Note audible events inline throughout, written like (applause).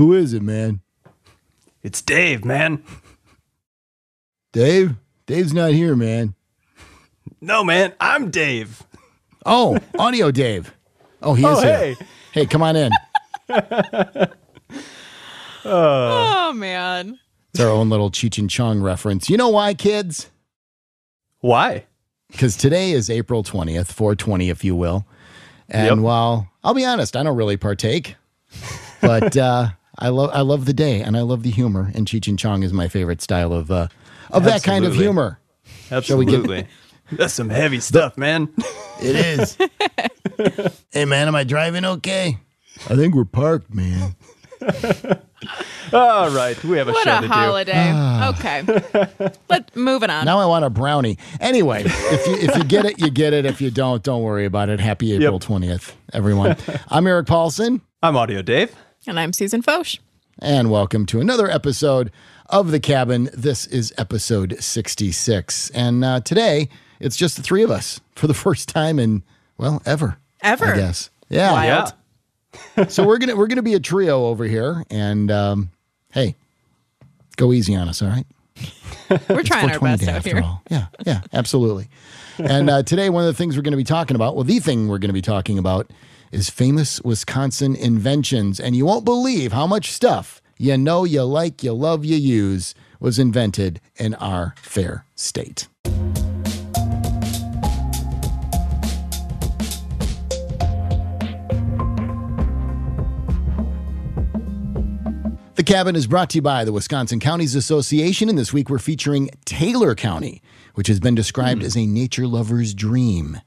Who is it, man? It's Dave, man. Dave? Dave's not here, man. No, man, I'm Dave. Oh, (laughs) audio Dave. Oh, he is Oh, here. hey. Hey, come on in. (laughs) Oh man. It's our own little Cheech and Chong reference. You know why, kids? Why? Because today is April 20th, 420, if you will. And Yep. while I'll be honest, I don't really partake, but uh, I love I love the day and I love the humor. And Cheech and Chong is my favorite style of uh, of that kind of Absolutely. humor. we get- Absolutely. (laughs) That's some heavy stuff, man. (laughs) It is. (laughs) hey man, am I driving okay? I think we're parked, man. All right, we have a What show a to holiday. okay. Let moving on. Now I want a brownie. Anyway, if you if you get it, you get it. If you don't, don't worry about it. Happy April Yep. twentieth, everyone. I'm Eric Paulson. I'm Audio Dave. And I'm Susan Foch. and welcome to another episode of the Cabin. This is episode sixty six, and uh, today it's just the three of us for the (laughs) first time in well ever. Ever. I guess. Yeah. Wild. Yeah. (laughs) so we're gonna we're gonna be a trio over here, and um, hey, go easy on us, all right? We're trying our 420 best day out after here. all. Yeah, yeah, absolutely. and uh, today, one of the things we're going to be talking about, well, the thing we're going to be talking about is famous Wisconsin inventions. And you won't believe how much stuff you know, you like, you love, you use was invented in our fair state. The Cabin is brought to you by the Wisconsin Counties Association, and this week we're featuring Taylor County, which has been described hmm. as a nature lover's dream.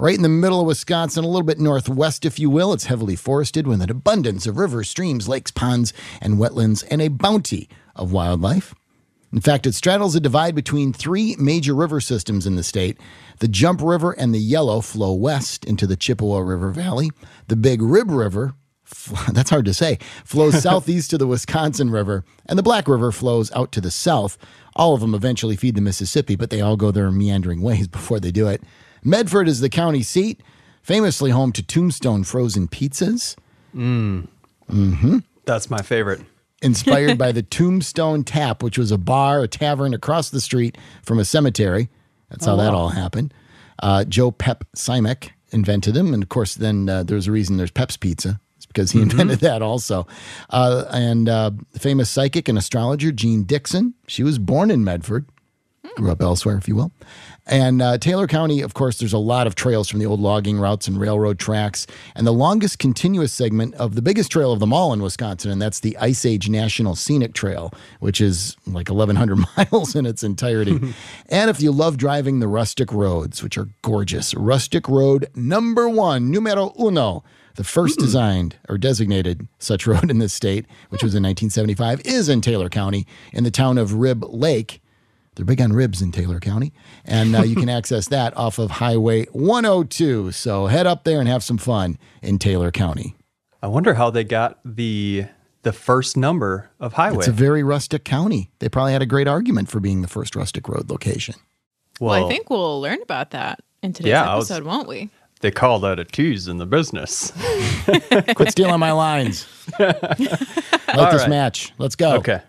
Right in the middle of Wisconsin, a little bit northwest, if you will, it's heavily forested with an abundance of rivers, streams, lakes, ponds, and wetlands, and a bounty of wildlife. In fact, it straddles a divide between three major river systems in the state. The Jump River and the Yellow flow west into the Chippewa River Valley. The Big Rib River, (laughs) that's hard to say, flows (laughs) southeast to the Wisconsin River. And the Black River flows out to the south. All of them eventually feed the Mississippi, but they all go their meandering ways (laughs) before they do it. Medford is the county seat, famously home to Tombstone frozen pizzas. That's my favorite. inspired (laughs) by the Tombstone Tap, which was a bar, a tavern across the street from a cemetery. That's how that all happened. Uh, Joe Pep Simek invented them, and of course, then uh, there's a reason there's Pep's Pizza. It's because he invented that also. Uh, and uh, the famous psychic and astrologer Jeane Dixon. She was born in Medford, grew up elsewhere, if you will. And uh, Taylor County, of course, there's a lot of trails from the old logging routes and railroad tracks. And the longest continuous segment of the biggest trail of them all in Wisconsin, and that's the Ice Age National Scenic Trail, which is like 1,100 (laughs) miles in its entirety. (laughs) and if you love driving the rustic roads, which are gorgeous, Rustic Road number one, numero uno, the first designed or designated such (laughs) road in this state, which was in 1975, is in Taylor County in the town of Rib Lake. They're big on ribs in Taylor County, and uh, you can (laughs) access that off of Highway 102. So head up there and have some fun in Taylor County. I wonder how they got the the first number of highway. It's a very rustic county. They probably had a great argument for being the first rustic road location. Well, I think we'll learn about that in today's Yeah, I was- episode, won't we? they call that a tease in the business. Quit stealing my lines. (laughs) Like this right. match. Let's go. Okay.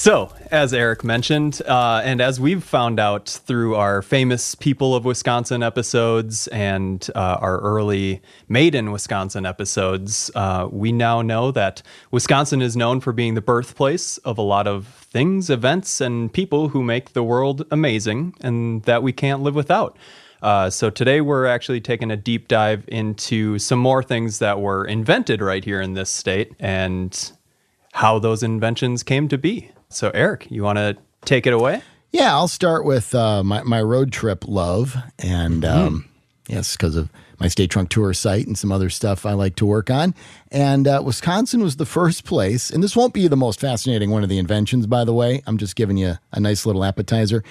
So, as Eric mentioned, uh, and as we've found out through our famous People of Wisconsin episodes and uh, our early Made in Wisconsin episodes, uh, we now know that Wisconsin is known for being the birthplace of a lot of things, events, and people who make the world amazing and that we can't live without. Uh, so today we're actually taking a deep dive into some more things that were invented right here in this state and how those inventions came to be. So Eric, you want to take it away? Yeah, I'll start with uh, my, my road trip love. And um, yes, because of my state trunk tour site and some other stuff I like to work on. And uh, Wisconsin was the first place. And this won't be the most fascinating one of the inventions, by the way. I'm just giving you a nice little appetizer.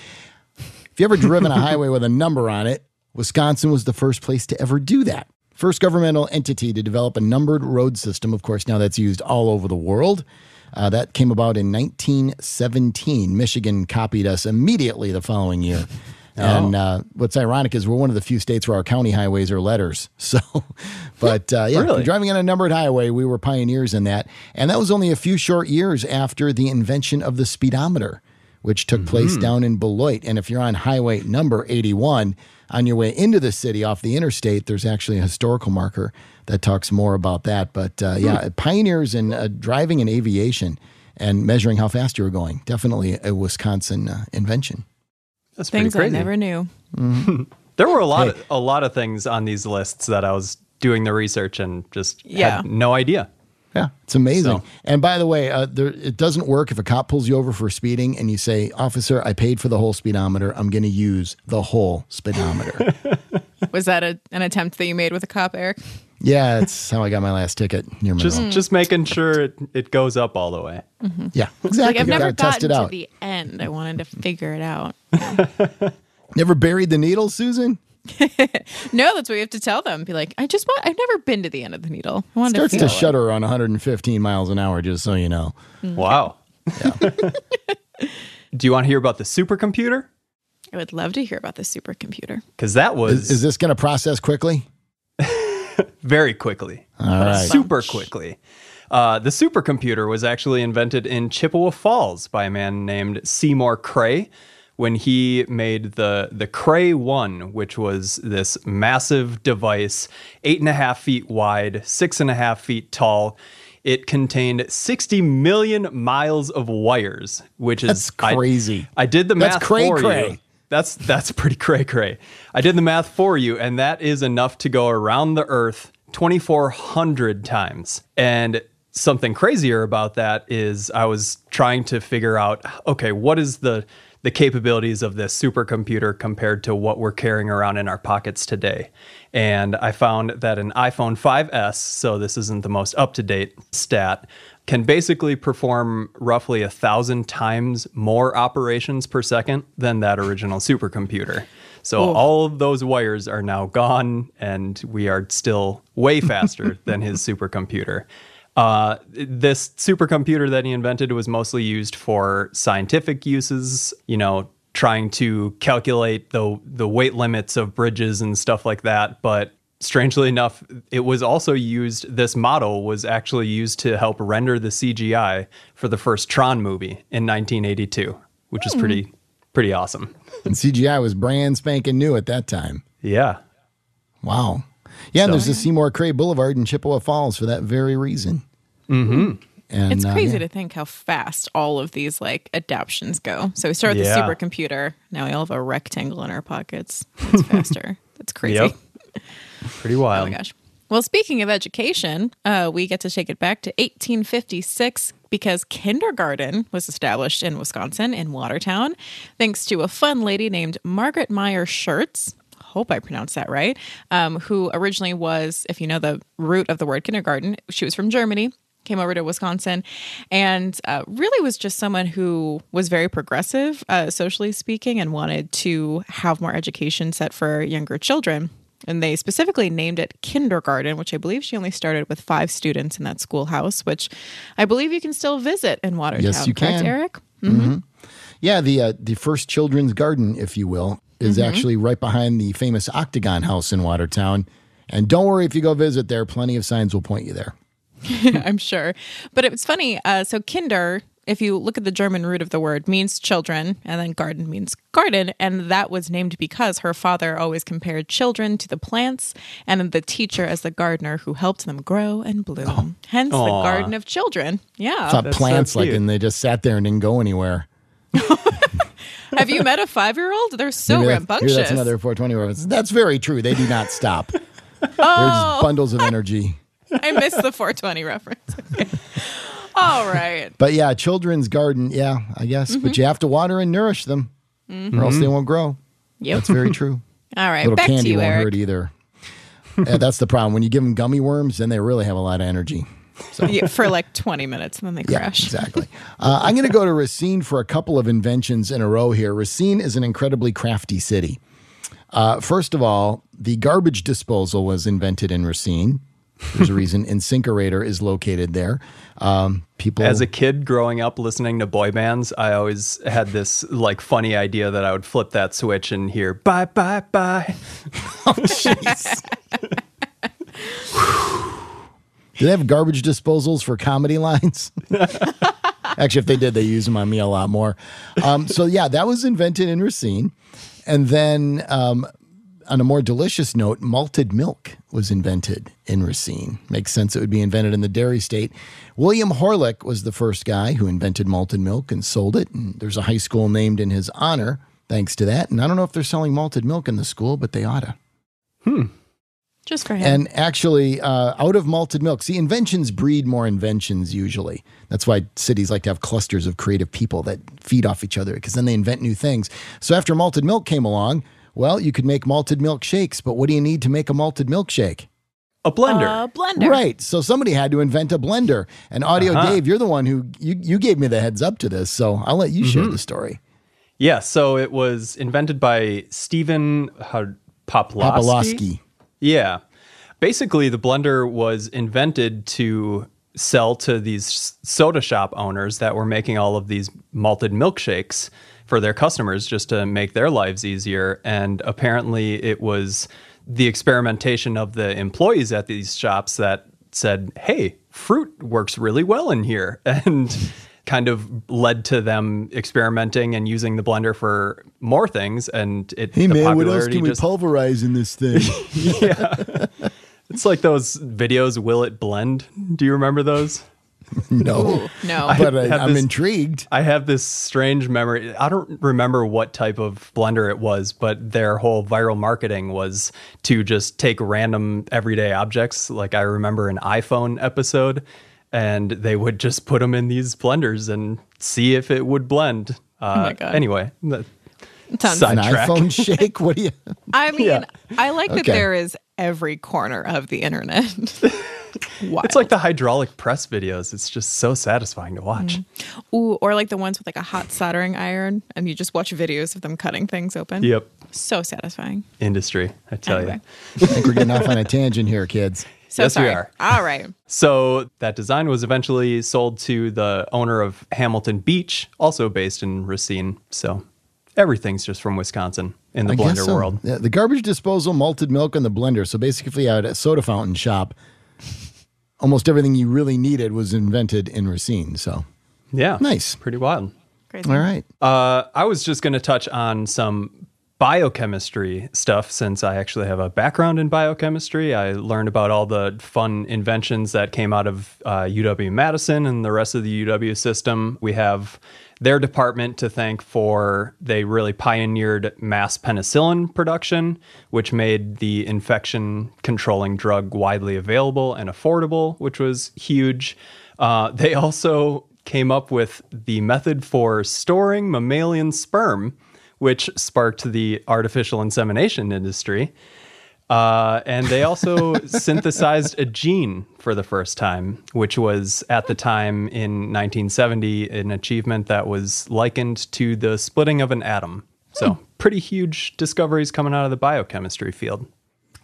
If you ever driven a (laughs) highway with a number on it, Wisconsin was the first place to ever do that. First governmental entity to develop a numbered road system. Of course, now that's used all over the world. Uh, that came about in 1917. Michigan copied us immediately the following year. (laughs) And uh, what's ironic is we're one of the few states where our county highways are letters. (laughs) So, but uh, yeah, Really? driving on a numbered highway, we were pioneers in that. And that was only a few short years after the invention of the speedometer, which took place down in Beloit. And if you're on highway number 81 on your way into the city off the interstate, there's actually a historical marker that talks more about that. But uh, yeah, pioneers in uh, driving and aviation and measuring how fast you were going. Definitely a Wisconsin uh, invention. That's pretty Things I never knew. (laughs) There were a lot Hey. of a lot of things on these lists that I was doing the research and just Yeah. had no idea. Yeah, it's amazing. So- And by the way, uh, there, it doesn't work if a cop pulls you over for speeding and you say, "Officer, I paid for the whole speedometer. I'm going to use the whole speedometer." (laughs) Was that a, an attempt that you made with a cop, Eric? Yeah, that's how I got my last ticket near Monroe. Just just making sure it, it goes up all the way. Mm-hmm. yeah, exactly. Like I've You never gotta test gotten it to the end. I wanted to figure it out. (laughs) Never buried the needle, Susan. (laughs) No, that's what you have to tell them. Be like, I just want. I've never been to the end of the needle. I wanted Starts to to feel it. shudder on 115 miles an hour, just so you know. Wow. (laughs) Do you want to hear about the supercomputer? I would love to hear about the supercomputer. Because that was Is, is this going to process quickly? Very quickly, All right. super quickly. Uh, the supercomputer was actually invented in Chippewa Falls by a man named Seymour Cray when he made the the Cray One, which was this massive device, eight and a half feet wide, six and a half feet tall. It contained 60 million miles of wires, which is That's crazy. I, I did the That's math cray for cray. you. That's that's pretty cray cray. I did the math for you, and that is enough to go around the Earth 2,400 times. And something crazier about that is I was trying to figure out, okay, what is the the capabilities of this supercomputer compared to what we're carrying around in our pockets today. And I found that an iPhone 5S, so this isn't the most up to date stat, can basically perform roughly a thousand times more operations per second than that original supercomputer. So all of those wires are now gone, and we are still way (laughs) faster than his supercomputer. Uh, this supercomputer that he invented was mostly used for scientific uses, you know, trying to calculate the the weight limits of bridges and stuff like that. But strangely enough, it was also used. This model was actually used to help render the CGI for the first Tron movie in 1982, which is pretty pretty awesome. And CGI was brand spanking new at that time. Yeah. Wow. Yeah, and So- there's the Seymour Cray Boulevard in Chippewa Falls for that very reason. Mm-hmm. And It's uh, crazy yeah. to think how fast all of these like adaptions go. So we start with Yeah. the supercomputer. Now we all have a rectangle in our pockets. It's (laughs) faster. That's crazy. Yep. Pretty Oh wild. my gosh. Well, speaking of education, uh, we get to take it back to 1856 because kindergarten was established in Wisconsin in Watertown, thanks to a fun lady named Margaret Meyer Schurz. Hope I pronounced that right. Um, who originally was, if you know the root of the word kindergarten, she was from Germany, came over to Wisconsin, and uh, really was just someone who was very progressive, uh, socially speaking, and wanted to have more education set for younger children. And they specifically named it kindergarten, which I believe she only started with five students in that schoolhouse, which I believe you can still visit in Watertown. Yes, you correct, can. Eric? Yeah, the uh, the first children's garden, if you will, is Mm-hmm. actually right behind the famous Octagon House in Watertown. And don't worry if you go visit there; plenty of signs will point you there. (laughs) I'm sure. But it was funny. Uh, so, kinder, if you look at the German root of the word, means children, and then garden means garden. And that was named because her father always compared children to the plants and the teacher as the gardener who helped them grow and bloom. Oh. Hence, the garden of children. Yeah. Thought that's so plants like, and they just sat there and didn't go anywhere. (laughs) Have you met a five year old? They're so Maybe that- rambunctious. maybe that's another 420 reference. That's very true. They do not stop. (laughs) They're Oh. just bundles of (laughs) energy. I missed the 420 reference. All right. But yeah, children's garden, yeah, I guess. But Mm-hmm. you have to water and nourish them, or else they won't grow. Yep. That's very true. (laughs) All right. Little Back to candy you, won't Eric. hurt either. Yeah, that's the problem. When you give them gummy worms, then they really have a lot of energy. Yeah, for like 20 minutes and then they Yeah, crash. exactly. Uh, I'm going to go to Racine for a couple of inventions in a row here. Racine is an incredibly crafty city. Uh, first of all, the garbage disposal was invented in Racine. There's a reason InSinkErator is located there. Um, people As a kid growing up listening to boy bands, I always had this like funny idea that I would flip that switch and hear bye bye bye. (laughs) Jeez. Do they have garbage disposals for comedy lines? (laughs) Actually, if they did, they use them on me a lot more. Um, so yeah, that was invented in Racine, and then um, on a more delicious note, malted milk was invented in Racine. Makes sense; it would be invented in the dairy state. William Horlick was the first guy who invented malted milk and sold it. And there's a high school named in his honor, thanks to that. And I don't know if they're selling malted milk in the school, but they oughta. Hmm. Just for him. And actually, uh, out of malted milk, see, inventions breed more inventions usually. That's why cities like to have clusters of creative people that feed off each other because then they invent new things. So after malted milk came along, well, you could make malted milk shakes, but what do you need to make a malted milkshake? A blender. a blender. Right. So somebody had to invent a blender. And Audio Uh-huh. Dave, you're the one who you, you gave me the heads up to this. So I'll let you share Mm-hmm. the story. Yeah, so it was invented by Stephen how, Poplawski. Papalowski. Yeah. Basically, the blender was invented to sell to these soda shop owners that were making all of these malted milkshakes for their customers just to make their lives easier. And apparently, it was the experimentation of the employees at these shops that said, hey, fruit works really well in here. (laughs) And kind of led to them experimenting and using the blender for more things. And it Hey the man, what else can we just- pulverize in this thing? (laughs) Yeah, it's like those videos, Will It Blend? Do you remember those? (laughs) no. no. But I, have I'm this- intrigued. I have this strange memory. I don't remember what type of blender it was, but their whole viral marketing was to just take random everyday objects. Like I remember an iPhone episode, and they would just put them in these blenders and see if it would blend. Uh, my God. Anyway, that- Sounds- Side- An iPhone (laughs) shake? What do you? I mean, Yeah. I like that there is every corner of the internet. (laughs) Wild. it's like the hydraulic press videos. It's just so satisfying to watch. Mm-hmm. Ooh, or like the ones with like a hot soldering iron, and you just watch videos of them cutting things open. Yep. So satisfying. Industry, I tell Anyway. you. (laughs) I think we're getting off on a tangent here, kids. So Yes, we are. All right. (laughs) So that design was eventually sold to the owner of Hamilton Beach, also based in Racine. So everything's just from Wisconsin in the I blender so. world. Yeah, the garbage disposal, malted milk, and the blender. So basically, out at a soda fountain shop, almost everything you really needed was invented in Racine. So, Yeah. Nice. Pretty wild. Crazy. all right. Uh, I was just going to touch on some biochemistry stuff since I actually have a background in biochemistry. I learned about all the fun inventions that came out of uh, UW Madison and the rest of the UW system. We have their department to thank for they really pioneered mass penicillin production, which made the infection controlling drug widely available and affordable, which was huge. Uh, they also came up with the method for storing mammalian sperm, which sparked the artificial insemination industry. Uh, and they also (laughs) synthesized a gene for the first time, which was at the time in 1970 an achievement that was likened to the splitting of an atom. So, pretty huge discoveries coming out of the biochemistry field.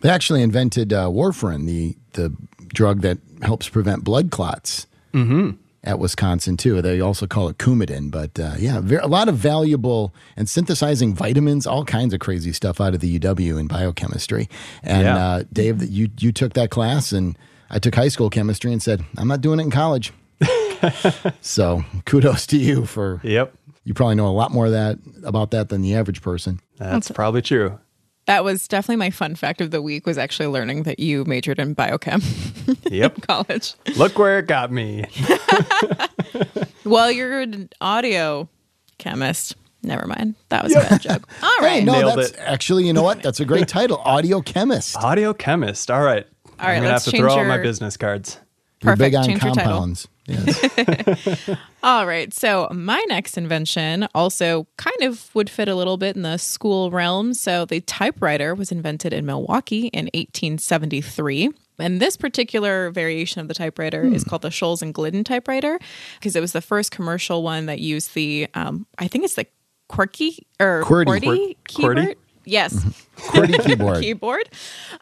They actually invented uh, warfarin, the the drug that helps prevent blood clots. At Wisconsin too, they also call it Coumadin. But uh, yeah, ver- a lot of valuable and synthesizing vitamins, all kinds of crazy stuff out of the UW in biochemistry. And Yeah. uh, Dave, that you you took that class, and I took high school chemistry, and said I'm not doing it in college. (laughs) so kudos to you for Yep, you probably know a lot more of that about that than the average person. that's probably true. That was definitely my fun fact of the week was actually learning that you majored in biochem (laughs) Yep. in college. Look where it got me. (laughs) Well, you're an audio chemist. Never mind. That was a bad joke. (laughs) All right. Hey, no, Nailed that's it. actually, you know what? That's a great title, audio chemist. Audio chemist. All right. All right, I'm gonna let's have to change throw out my your- business cards. You're big Perfect. on Change your title. compounds. Yes. (laughs) All right. So, my next invention also kind of would fit a little bit in the school realm. So, the typewriter was invented in Milwaukee in 1873. And this particular variation of the typewriter is called the Scholes and Glidden typewriter because it was the first commercial one that used the, um, I think it's the quirky or QWERTY. QWERTY? keyboard. Yes. (laughs) QWERTY keyboard. keyboard,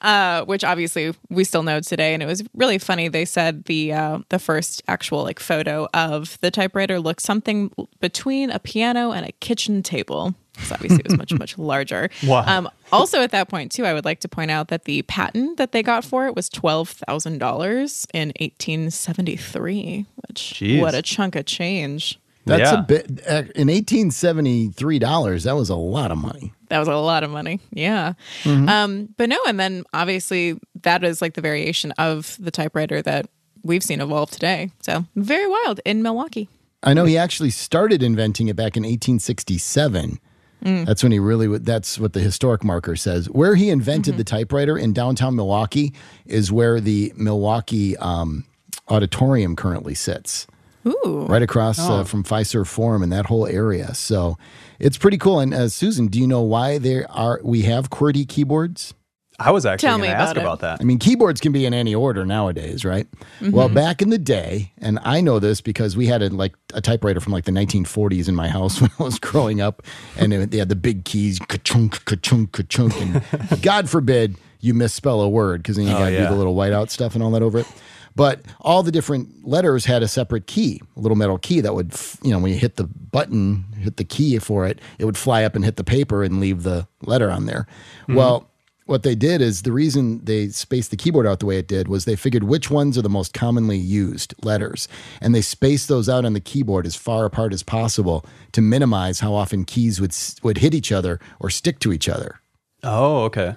uh, which obviously we still know today. And it was really funny. They said the uh, the first actual like photo of the typewriter looked something between a piano and a kitchen table. So obviously it was much much (laughs) larger. Wow. Um, also at that point too, I would like to point out that the patent that they got for it was twelve thousand dollars in eighteen seventy three. Which Jeez. what a chunk of change. That's Yeah. a bit uh, in 1873 dollars. That was a lot of money. That was a lot of money. Yeah. Um, but no, and then obviously that is like the variation of the typewriter that we've seen evolve today. So very wild in Milwaukee. I know he actually started inventing it back in 1867. That's when he really. That's what the historic marker says. Where he invented the typewriter in downtown Milwaukee is where the Milwaukee um, Auditorium currently sits. Ooh. right across uh, from Fiserv Forum and that whole area. So it's pretty cool. And uh, Susan, do you know why there are we have QWERTY keyboards? I was actually going to ask about it. about that. I mean, keyboards can be in any order nowadays, right? Well, back in the day, and I know this because we had a, like a typewriter from like the 1940s in my house (laughs) when I was growing up, and it, they had the big keys, ka-chunk, ka-chunk, ka-chunk, and (laughs) God forbid you misspell a word because then you got to do the little whiteout stuff and all that over it. But all the different letters had a separate key, a little metal key that would, you know, when you hit the button, hit the key for it, it would fly up and hit the paper and leave the letter on there. Mm-hmm. Well, what they did is the reason they spaced the keyboard out the way it did was they figured which ones are the most commonly used letters and they spaced those out on the keyboard as far apart as possible to minimize how often keys would would hit each other or stick to each other. Oh, okay.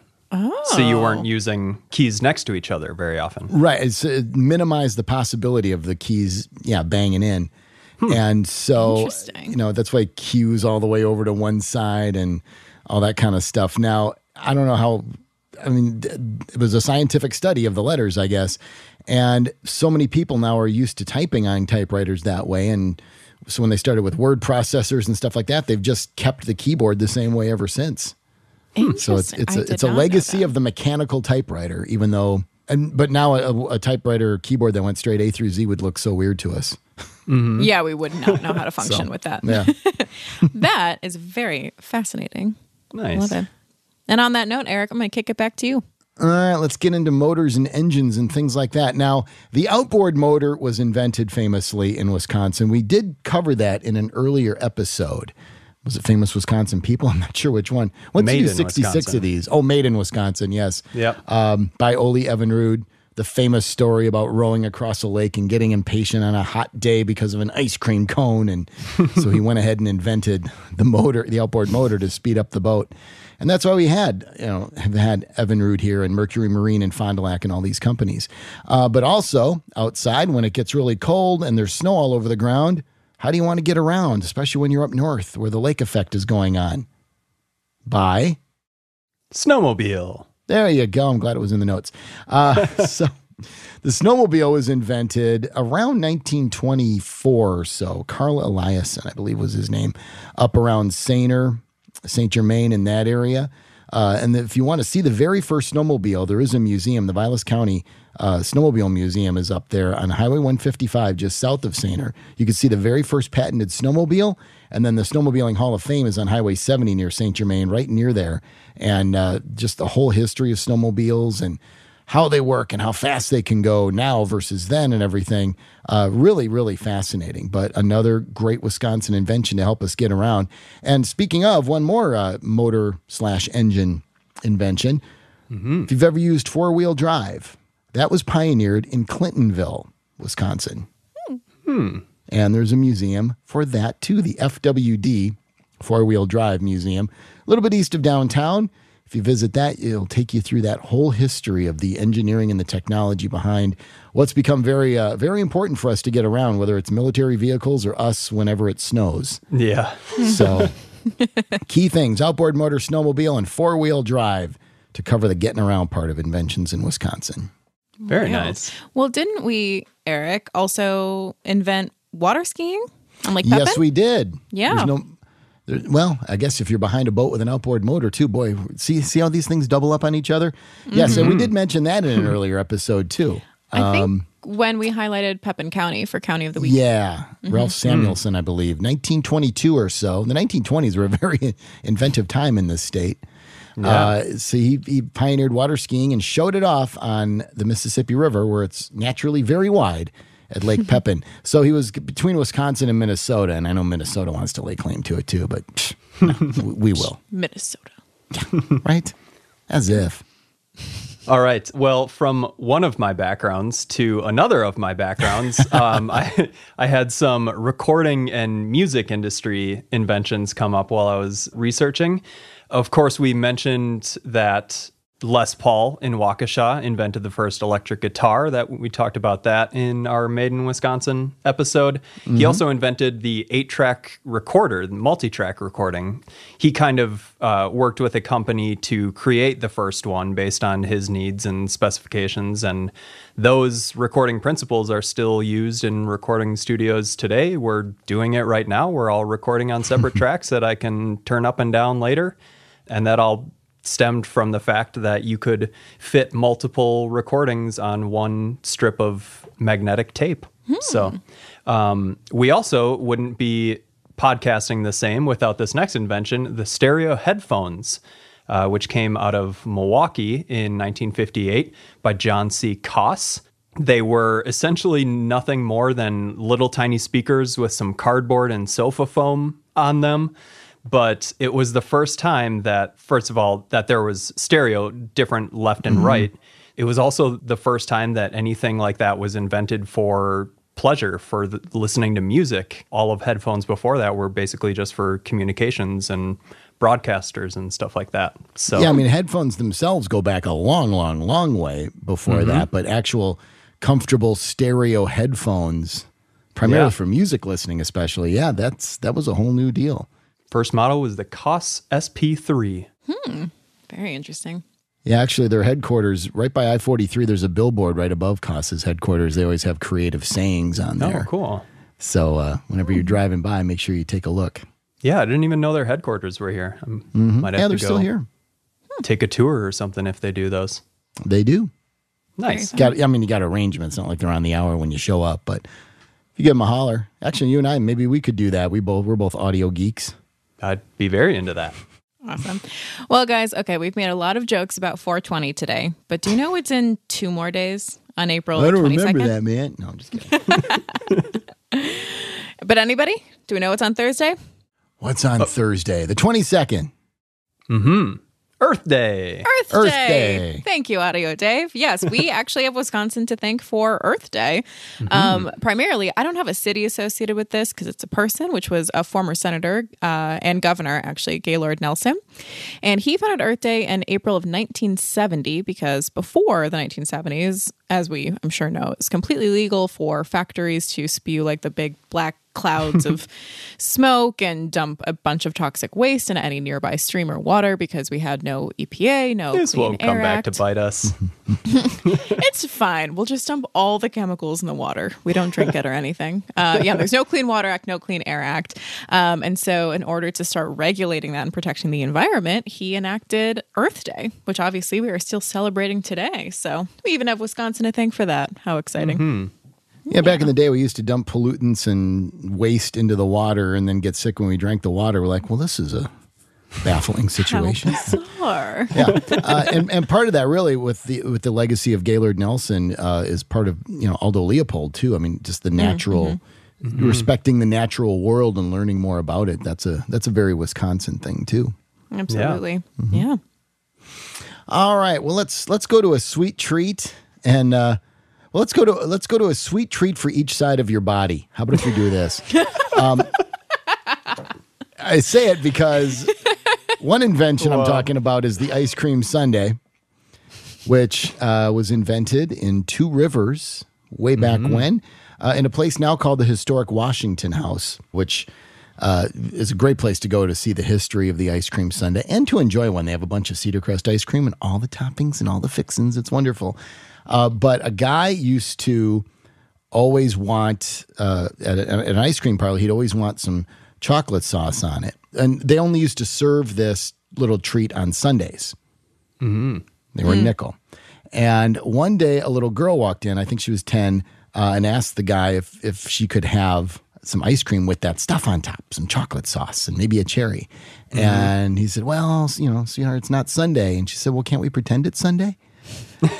So you weren't using keys next to each other very often. Right. It's uh, minimize the possibility of the keys, yeah, banging in. And so, you know, that's why Q's all the way over to one side and all that kind of stuff. Now, I don't know how, I mean, it was a scientific study of the letters, I guess. And so many people now are used to typing on typewriters that way. And so when they started with word processors and stuff like that, they've just kept the keyboard the same way ever since. Hmm, so it's it's I a, did it's a legacy of the mechanical typewriter, even though and but now a, a typewriter keyboard that went straight A through Z would look so weird to us. Mm-hmm. Yeah, we would not know how to (laughs) function So, with that. Yeah, (laughs) That is very fascinating. Nice. Love it. And on that note, Eric, I'm going to kick it back to you. All right, let's get into motors and engines and things like that. Now, the outboard motor was invented famously in Wisconsin. We did cover that in an earlier episode. Was it famous Wisconsin people? (laughs) I'm not sure which one. Made in 66 Wisconsin. of these. Oh, made in Wisconsin, yes. Yep. Um, by Ole Evinrude, the famous story about rowing across a lake and getting impatient on a hot day because of an ice cream cone. And (laughs) so he went ahead and invented the motor, the outboard motor to speed up the boat. And that's why we had, you know, have had Evinrude here and Mercury Marine and Fond du Lac and all these companies. Uh, but also outside when it gets really cold and there's snow all over the ground, how do you want to get around, especially when you're up north where the lake effect is going on? By Snowmobile. there you go. I'm glad it was in the notes. Uh, (laughs) so the snowmobile was invented around 1924 or so. Carl Eliason, I believe was his name, up around Sayner, St. Germain in that area. Uh, and if you want to see the very first snowmobile, there is a museum. The Vilas County uh, Snowmobile Museum is up there on Highway 155, just south of Sayner. You can see the very first patented snowmobile. And then the Snowmobiling Hall of Fame is on Highway 70 near St. Germain, right near there. And uh, just the whole history of snowmobiles and how they work and how fast they can go now versus then and everything. Uh, really, really fascinating. But another great Wisconsin invention to help us get around. And speaking of, one more uh, motor slash engine invention. If you've ever used four wheel drive, that was pioneered in Clintonville, Wisconsin. And there's a museum for that too, the FWD Four Wheel Drive Museum, a little bit east of downtown. If you visit that, it'll take you through that whole history of the engineering and the technology behind what's become very, uh, very important for us to get around, whether it's military vehicles or us whenever it snows. Yeah. So, (laughs) key things outboard motor, snowmobile, and four wheel drive to cover the getting around part of inventions in Wisconsin. Very Wild. nice. Well, didn't we, Eric, also invent water skiing on Lake Pepin? Yes, we did. Yeah. There's no, there, well, I guess if you're behind a boat with an outboard motor too, boy, see see how these things double up on each other. Yes, and we did mention that in an (laughs) earlier episode too. I think Um, when we highlighted Pepin County for County of the Week. Yeah, Ralph Samuelson, I believe, 1922 or so. The 1920s were a very (laughs) inventive time in this state. Uh, so he, he pioneered water skiing and showed it off on the Mississippi River, where it's naturally very wide at Lake (laughs) Pepin. So he was between Wisconsin and Minnesota, and I know Minnesota wants to lay claim to it too, but psh, no, (laughs) we- we will, (laughs) Minnesota. right? As if. All right. Well, from one of my backgrounds to another of my backgrounds, um, I, I had some recording and music industry inventions come up while I was researching. Of course, we mentioned that Les Paul in Waukesha invented the first electric guitar. That we talked about that in our Made in Wisconsin episode. He also invented the eight-track recorder, the multi-track recording. He kind of uh, worked with a company to create the first one based on his needs and specifications, and those recording principles are still used in recording studios today. We're doing it right now. We're all recording on separate (laughs) tracks that I can turn up and down later, and that all stemmed from the fact that you could fit multiple recordings on one strip of magnetic tape. So um, we also wouldn't be podcasting the same without this next invention, the stereo headphones. Uh, which came out of Milwaukee in 1958 by John C. Koss. They were essentially nothing more than little tiny speakers with some cardboard and sofa foam on them but it was the first time that first of all that there was stereo different left and mm-hmm. right. It was also the first time that anything like that was invented for pleasure for the, listening to music. All of headphones before that were basically just for communications and broadcasters and stuff like that. So Yeah, I mean, headphones themselves go back a long, long, long way before mm-hmm. that, but actual comfortable stereo headphones, primarily Yeah. for music listening, especially, yeah, that's that was a whole new deal. First model was the Koss SP3 Hmm. Very interesting. Yeah, actually, their headquarters right by I forty three. There's a billboard right above Koss's headquarters. They always have creative sayings on there. oh cool So uh, whenever you're driving by, make sure you take a look. yeah i didn't even know their headquarters were here I might have Mm-hmm. Yeah, to they're go still here. take a tour or something if they do those They do. nice Got, I mean, you got arrangements. Not like they're on the hour when you show up, but if you give them a holler, actually, you and I, maybe we could do that. We both we're both audio geeks. I'd be very into that Awesome. Well, guys, okay, we've made a lot of jokes about 420 today, but do you know what's in two more days on April 22nd? man. No, I'm just kidding. (laughs) But anybody? Do we know what's on Thursday? What's on uh, Thursday, the twenty second? Mm-hmm. Earth Day. Earth, Earth Day. Day. Thank you, Audio Dave. Yes, we (laughs) actually have Wisconsin to thank for Earth Day. Um, primarily, I don't have a city associated with this because it's a person, which was a former senator uh, and governor, actually, Gaylord Nelson. And he founded Earth Day in April of 1970 because before the 1970s, as we I'm sure know, it's completely legal for factories to spew like the big black clouds of (laughs) smoke and dump a bunch of toxic waste into any nearby stream or water because we had no EPA, no This Clean won't come back to bite us. (laughs) (laughs) It's fine. We'll just dump all the chemicals in the water. We don't drink it or anything. Uh, yeah, there's no Clean Water Act, no Clean Air Act. Um, and so, in order to start regulating that and protecting the environment, he enacted Earth Day, which obviously we are still celebrating today. So, we even have Wisconsin to thank for that. How exciting! Yeah, back in the day, we used to dump pollutants and waste into the water, and then get sick when we drank the water. We're like, well, this is a baffling How situation. bizarre. (laughs) yeah, uh, and and part of that really with the with the legacy of Gaylord Nelson uh, is part of you know Aldo Leopold too. I mean, just the natural respecting the natural world and learning more about it. That's a that's a very Wisconsin thing too. Absolutely. Yeah. All right, well let's let's go to a sweet treat and. uh well, let's go to let's go to a sweet treat for each side of your body. How about if we do this? (laughs) Um, I say it because one invention I'm talking about is the ice cream sundae, which uh, was invented in Two Rivers way back when, uh, in a place now called the historic Washington House, which uh, is a great place to go to see the history of the ice cream sundae and to enjoy one. They have a bunch of Cedar Crest ice cream and all the toppings and all the fixins. It's wonderful. Uh, but a guy used to always want uh, at, a, at an ice cream parlor. He'd always want some chocolate sauce on it, and they only used to serve this little treat on Sundays. They were a nickel. And one day, a little girl walked in. I think she was ten, uh, and asked the guy if if she could have some ice cream with that stuff on top, some chocolate sauce and maybe a cherry. And he said, Well, you know, sweetheart, it's not Sunday. And she said, Well, can't we pretend it's Sunday?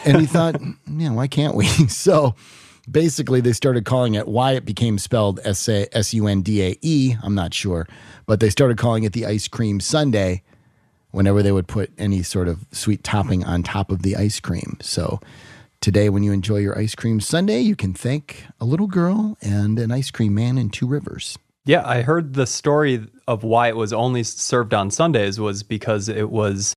And he thought, Yeah, why can't we? (laughs) so basically, they started calling it why it became spelled S U N D A E. I'm not sure. But they started calling it the ice cream Sunday whenever they would put any sort of sweet topping on top of the ice cream. So today, when you enjoy your ice cream Sunday, you can thank a little girl and an ice cream man in Two Rivers. Yeah, I heard the story of why it was only served on Sundays was because it was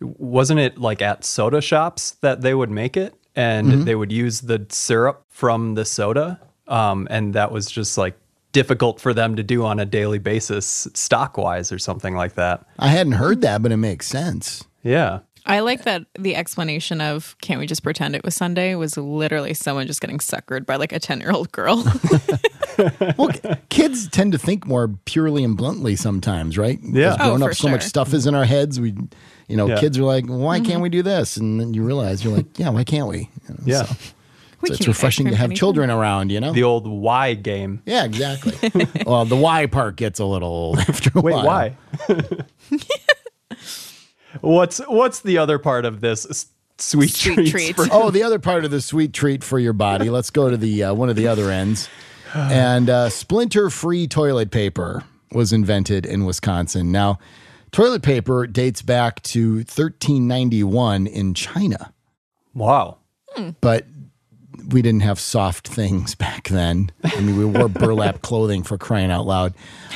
wasn't it like at soda shops that they would make it and they would use the syrup from the soda um, and that was just like difficult for them to do on a daily basis stock wise or something like that. I hadn't heard that, but it makes sense. Yeah. I like that the explanation of can't we just pretend it was Sunday was literally someone just getting suckered by like a 10 year old girl. (laughs) (laughs) Well, k- kids tend to think more purely and bluntly sometimes, right? Yeah. 'Cause Oh, Growing for up, so much stuff is in our heads. We, you know, Yeah. kids are like, why Mm-hmm. can't we do this? And then you realize you're like, yeah, why can't we? You know, Yeah. so- so it's refreshing to have anytime. children around, you know? The old why game. yeah, exactly. (laughs) well, the why part gets a little old (laughs) after a Wait, while. why? (laughs) what's what's the other part of this sweet, Sweet treat. for- Oh, the other part of the sweet treat for your body. Let's go to the uh, one of the other ends. And uh, splinter-free toilet paper was invented in Wisconsin. Now, toilet paper dates back to 1391 in China, wow. Hmm. but we didn't have soft things (laughs) back then. I mean, we wore burlap (laughs) clothing for crying out loud.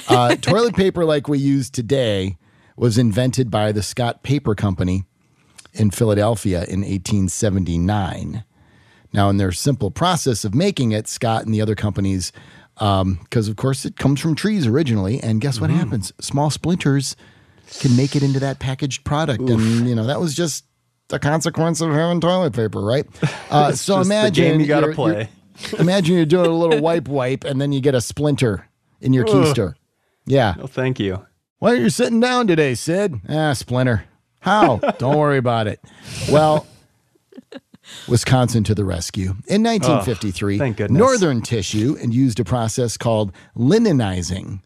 Uh, toilet paper, like we use today, was invented by the Scott Paper Company in Philadelphia in 1879. Now, in their simple process of making it, Scott and the other companies, um, because of course it comes from trees originally, and guess what mm-hmm. happens? Small splinters can make it into that packaged product, and you know that was just a consequence of having toilet paper, right? (laughs) Uh, so imagine you gotta play. you're- (laughs) imagine you're doing a little (laughs) wipe wipe, and then you get a splinter in your keister. Yeah. Oh, thank you. Why are you sitting down today, Sid? Ah, splinter. How? Don't worry about it. Well, Wisconsin to the rescue. In 1953, thank goodness. Northern Tissue and used a process called linenizing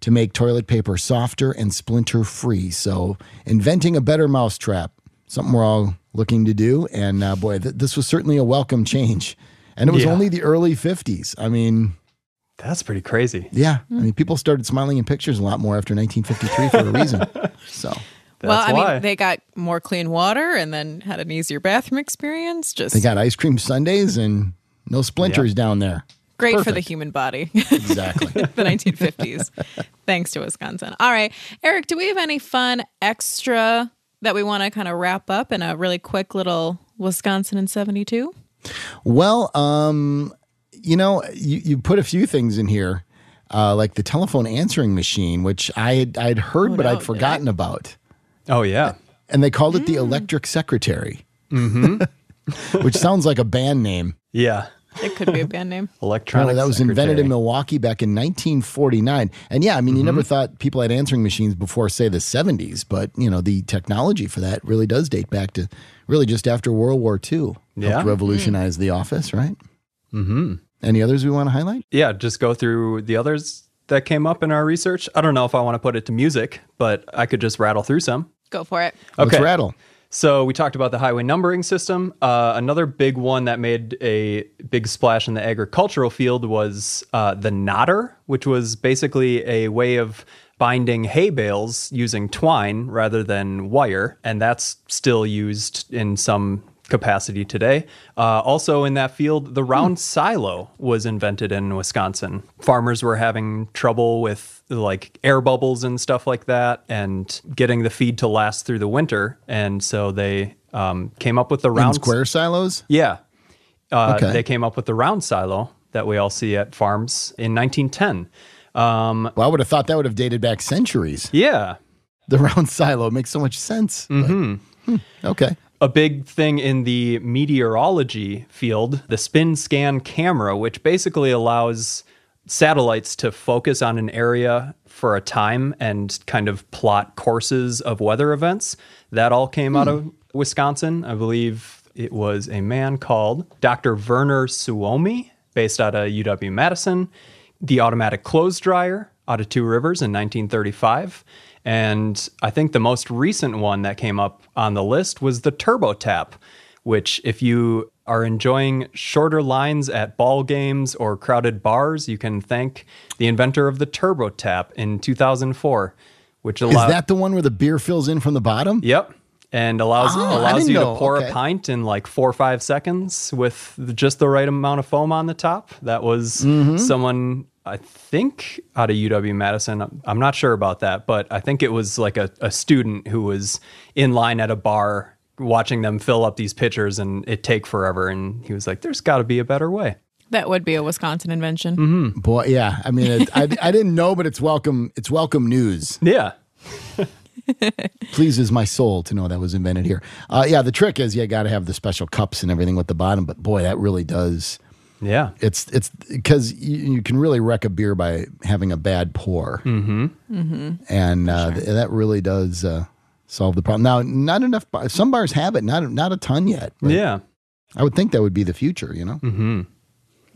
to make toilet paper softer and splinter free. So, inventing a better mousetrap, something we're all looking to do. And uh, boy, th- this was certainly a welcome change. And it was Yeah. only the early 50s. I mean, That's pretty crazy. yeah, I mean, people started smiling in pictures a lot more after 1953 for a reason. (laughs) So, well, I why. mean, they got more clean water and then had an easier bathroom experience. Just they got ice cream Sundays and no splinters down there. Great for the human body. (laughs) Exactly. the 1950s, thanks to Wisconsin. All right, Eric, do we have any fun extra that we want to kind of wrap up in a really quick little Wisconsin in 72? well, um, you know, you, you put a few things in here, uh, like the telephone answering machine, which I had, I'd heard, Oh, but no, I'd did forgotten about. Oh yeah. And they called it Mm. the electric secretary, mm-hmm. (laughs) which sounds like a band name. Yeah. It could be a band name. (laughs) Electronic. Apparently, that was invented in Milwaukee back in 1949. And yeah, I mean, you Mm-hmm. never thought people had answering machines before, say, the 70s, but you know, the technology for that really does date back to really just after World War II. Yeah. Helped revolutionize the office, right? Mm-hmm. Any others we want to highlight? Yeah, just go through the others that came up in our research. I don't know if I want to put it to music, but I could just rattle through some. Go for it. Let's Okay. rattle. So we talked about the highway numbering system. Uh, another big one that made a big splash in the agricultural field was uh, the knotter, which was basically a way of binding hay bales using twine rather than wire, and that's still used in some capacity today. Uh, also, in that field, the round silo was invented in Wisconsin. Farmers were having trouble with like air bubbles and stuff like that, and getting the feed to last through the winter. And so they um, came up with the Round round square silos? Yeah, uh, Okay. they came up with the round silo that we all see at farms in 1910. Um, Well, I would have thought that would have dated back centuries. yeah, The round silo makes so much sense. Mm-hmm. okay. a big thing in the meteorology field, the spin scan camera, which basically allows satellites to focus on an area for a time and kind of plot courses of weather events. That all came out of Wisconsin. I believe it was a man called Dr. Verner Suomi, based out of UW Madison. the automatic clothes dryer out of Two Rivers in 1935. And I think the most recent one that came up on the list was the Turbo Tap, which, if you are enjoying shorter lines at ball games or crowded bars, you can thank the inventor of the Turbo Tap in 2004, which Is that the one where the beer fills in from the bottom? Yep. And allows Oh, allows you know. to pour Okay. a pint in like four or five seconds with just the right amount of foam on the top. That was Mm-hmm. someone I think out of UW Madison. I'm- I'm not sure about that, but I think it was like a, a student who was in line at a bar watching them fill up these pitchers and it take forever. And he was like, "There's got to be a better way." That would be a Wisconsin invention. Mm-hmm. Boy, yeah. I mean, it, I, I didn't know, but it's welcome. It's welcome news. Yeah. (laughs) (laughs) Pleases my soul to know that was invented here. Uh, yeah, the trick is you got to have the special cups and everything with the bottom. But boy, that really does. Yeah. It's it's because you, you can really wreck a beer by having a bad pour, mm-hmm. and uh, th- that really does uh, solve the problem. Now, not enough. bar- Some bars have it, not not a ton yet. but Yeah. I would think that would be the future. You know. Mm-hmm.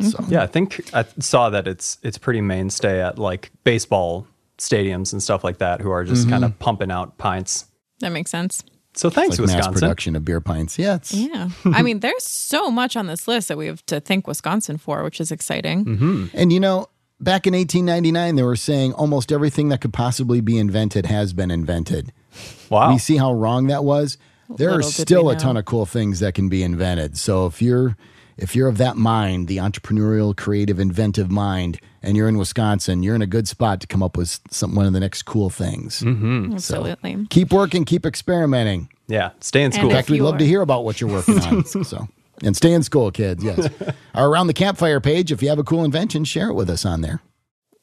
So Yeah, I think I saw that it's it's pretty mainstay at like baseball stadiums and stuff like that who are just kind of pumping out pints. That makes sense. So thanks, like mass production of beer pints. Yeah, it's Yeah. I mean, there's so much on this list that we have to thank Wisconsin for, which is exciting. Mm-hmm. And you know, back in 1899, they were saying almost everything that could possibly be invented has been invented. Wow. We see how wrong that was. There are Little did still a ton of cool things that can be invented. So if you're if you're of that mind, the entrepreneurial, creative, inventive mind, and you're in Wisconsin, you're in a good spot to come up with some one of the next cool things. Mm-hmm. Absolutely. Keep working, keep experimenting. Yeah, stay in And school. In fact, we'd you love to hear about what you're working on. (laughs) so, and stay in school, kids. Yes. (laughs) Our around the campfire page. If you have a cool invention, share it with us on there.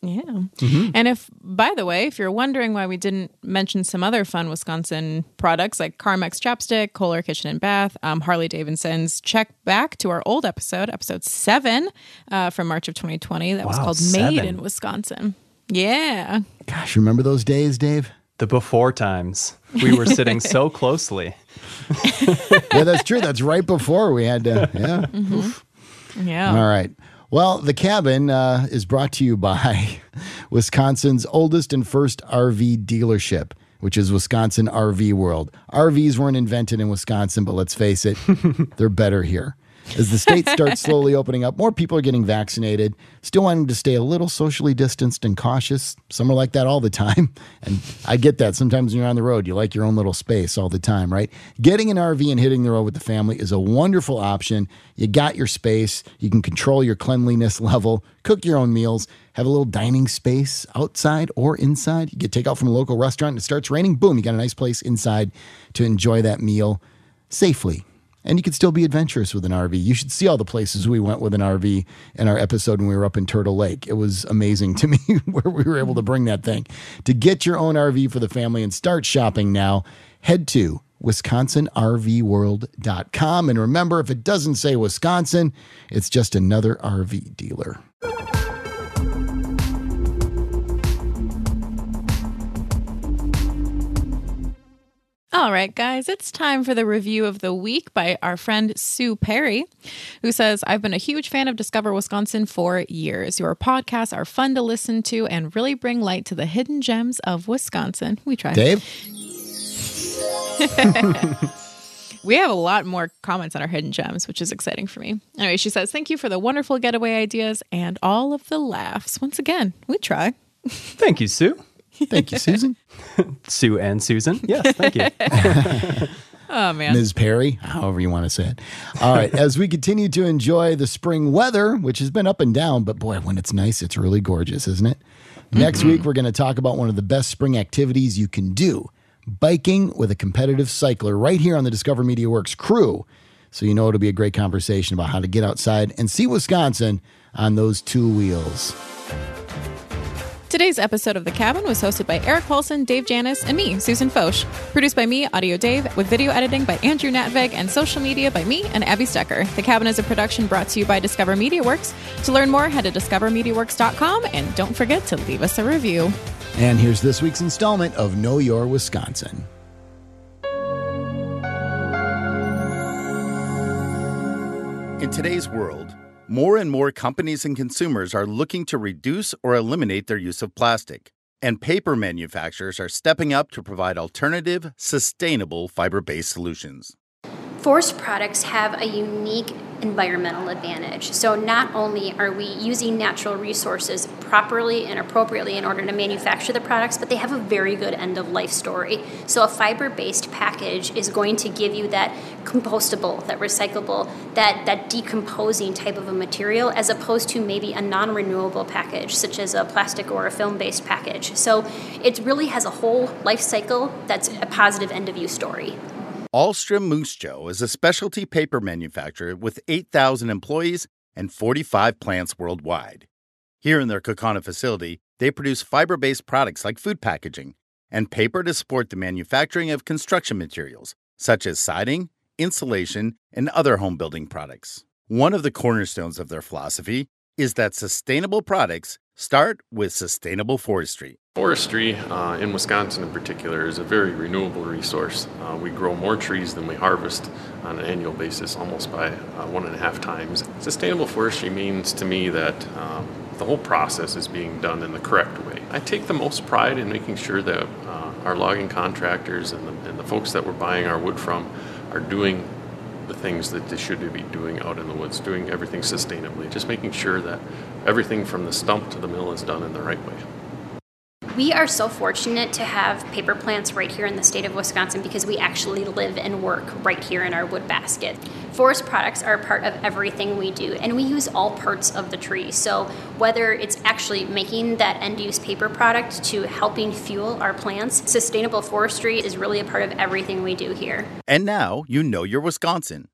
Yeah. Mm-hmm. And if, by the way, if you're wondering why we didn't mention some other fun Wisconsin products like Carmex Chapstick, Kohler Kitchen and Bath, um, Harley Davidson's, check back to our old episode, episode seven uh, from March of 2020. That was Wow, called Made in Wisconsin. Yeah. Gosh, remember those days, Dave? the before times. We were sitting so (laughs) closely. Yeah, that's true. That's right before we had to. Yeah. Yeah. All right. Well, the cabin uh, is brought to you by (laughs) Wisconsin's oldest and first RV dealership, which is Wisconsin RV World. RVs weren't invented in Wisconsin, but let's face it, (laughs) they're better here. As the state starts (laughs) slowly opening up, more people are getting vaccinated, still wanting to stay a little socially distanced and cautious. Some are like that all the time. (laughs) And I get that. Sometimes when you're on the road, you like your own little space all the time, right? Getting an RV and hitting the road with the family is a wonderful option. You got your space, you can control your cleanliness (laughs) level, cook your own meals, have a little dining space outside or inside. You get takeout from a local restaurant, and it starts raining, boom, you got a nice place inside to enjoy that meal safely. And you could still be adventurous with an RV. You should see all the places we went with an RV in our episode when we were up in Turtle Lake. It was amazing to (laughs) me where we were able to bring that thing. To get your own RV for the family and start shopping now, head to wisconsinrvworld.com. And remember, if it doesn't say Wisconsin, it's just another RV dealer. All right, guys, it's time for the review of the week by our friend Sue Perry, who says, I've been a huge fan of Discover Wisconsin for years. Your podcasts are fun to listen to and really bring light to the hidden gems of Wisconsin. We try. Dave? (laughs) We have a lot more comments on our hidden gems, which is exciting for me. Anyway, she says, Thank you for the wonderful getaway ideas and all of the laughs. Once again, we try. Thank you, Sue. Thank you, Susan. (laughs) Sue and Susan. Yes, thank you. (laughs) Oh, man. Ms. Perry, however you want to say it. All right, as we continue to enjoy the spring weather, which has been up and down, but boy, when it's nice, it's really gorgeous, isn't it? Next mm-hmm. week, we're going to talk about one of the best spring activities you can do biking with a competitive cycler right here on the Discover Media Works crew. So, you know, it'll be a great conversation about how to get outside and see Wisconsin on those two wheels. Today's episode of The Cabin was hosted by Eric Paulson, Dave Janis, and me, Susan Foch. Produced by me, Audio Dave, with video editing by Andrew Natveg and social media by me and Abby Stecker. The Cabin is a production brought to you by Discover Media Works. To learn more, head to discovermediaworks.com and don't forget to leave us a review. And here's this week's installment of Know Your Wisconsin. In today's world, More and more companies and consumers are looking to reduce or eliminate their use of plastic. And paper manufacturers are stepping up to provide alternative, sustainable fiber based solutions. Forest products have a unique environmental advantage. So, not only are we using natural resources properly and appropriately in order to manufacture the products, but they have a very good end of life story. So, a fiber based package is going to give you that compostable, that recyclable, that, that decomposing type of a material, as opposed to maybe a non renewable package, such as a plastic or a film based package. So, it really has a whole life cycle that's a positive end of use story. Ahlstrom Munksjö Joe is a specialty paper manufacturer with 8,000 employees and 45 plants worldwide. Here in their Kaukauna facility, they produce fiber based products like food packaging and paper to support the manufacturing of construction materials, such as siding, insulation, and other home building products. One of the cornerstones of their philosophy is that sustainable products start with sustainable forestry. Forestry uh, in Wisconsin, in particular, is a very renewable resource. Uh, we grow more trees than we harvest on an annual basis, almost by uh, one and a half times. Sustainable forestry means to me that um, the whole process is being done in the correct way. I take the most pride in making sure that uh, our logging contractors and the, and the folks that we're buying our wood from are doing the things that they should be doing out in the woods, doing everything sustainably, just making sure that everything from the stump to the mill is done in the right way. We are so fortunate to have paper plants right here in the state of Wisconsin because we actually live and work right here in our wood basket. Forest products are a part of everything we do, and we use all parts of the tree. So, whether it's actually making that end use paper product to helping fuel our plants, sustainable forestry is really a part of everything we do here. And now you know your Wisconsin.